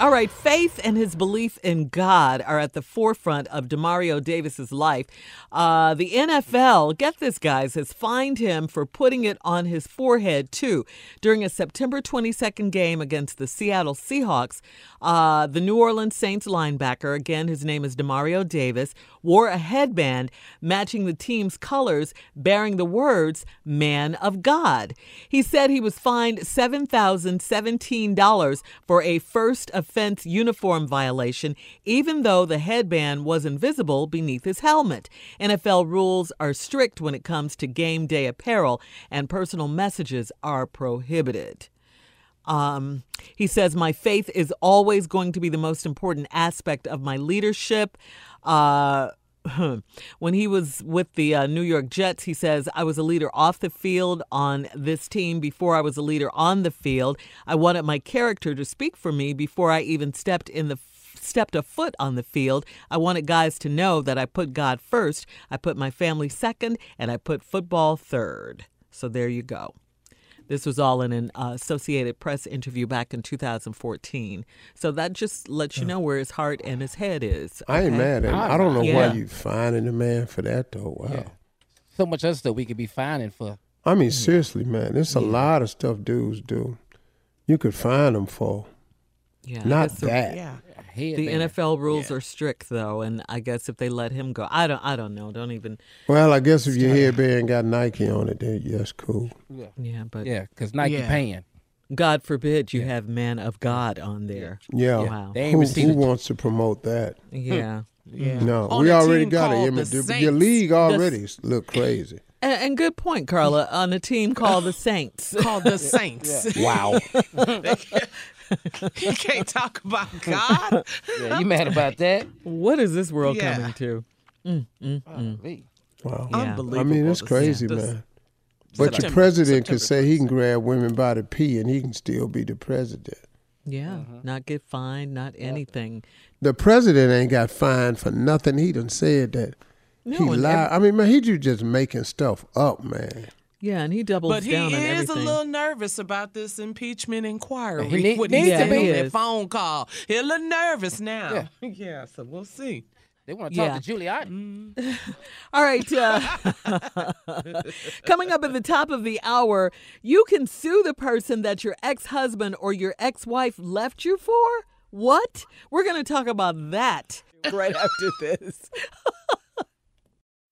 All right, faith and his belief in God are at the forefront of Demario Davis's life. Uh, the NFL, get this, guys, has fined him for putting it on his forehead too. During a September 22nd game against the Seattle Seahawks, uh, the New Orleans Saints linebacker, again, his name is Demario Davis, wore a headband matching the team's colors, bearing the words "Man of God." He said he was fined seven thousand seventeen dollars for a first offense uniform violation, even though the headband was invisible beneath his helmet. NFL rules are strict when it comes to game day apparel, and personal messages are prohibited. Um, he says, My faith is always going to be the most important aspect of my leadership. Uh, when he was with the uh, New York Jets, he says, I was a leader off the field on this team before I was a leader on the field. I wanted my character to speak for me before I even stepped in the stepped a foot on the field. I wanted guys to know that I put God first, I put my family second, and I put football third. So there you go. This was all in an uh, Associated Press interview back in 2014. So that just lets you know where his heart and his head is. I ain't mad at him. I don't know Yeah. why you finding the man for that though. Wow. So much other stuff we could be fining for. I mean, seriously, man, there's a lot of stuff dudes do. You could find them for. Yeah, Not guess the- that. yeah. Headband. The NFL rules are strict though, and I guess if they let him go, I don't. I don't know. Don't even. Well, I guess if your headband got Nike on it, then yes, cool. Yeah, Yeah, but yeah, because Nike Yeah. paying. God forbid you have man of God on there. Yeah. Wow. They Who, who wants to promote that? Yeah. Hmm. Yeah. No, On we already got it. Your, the your Saints. league The- already look crazy. And, and good point, Carla. On a team called the Saints. Called the Saints. Wow. you can't talk about God. yeah, you mad about that? What is this world Yeah. coming to? Mm, mm, mm. Wow. Yeah. Unbelievable. I mean, it's to crazy, this. man. But your September- president could September say he can grab women by the pee and he can still be the president. Yeah. Not get fined, not anything. The president ain't got fined for nothing. He done said that No, he and lied. I mean, man, he ju- just making stuff up, man. Yeah, and he doubles But he down on is a little nervous about this impeachment inquiry. He need- when needs he to be. on He phone call. He's a little nervous now. Yeah. Yeah, so we'll see. They want to talk Yeah. to Giuliani. All right. Uh, coming up at the top of the hour, you can sue the person that your ex husband or your ex wife left you for. What? We're going to talk about that right after this.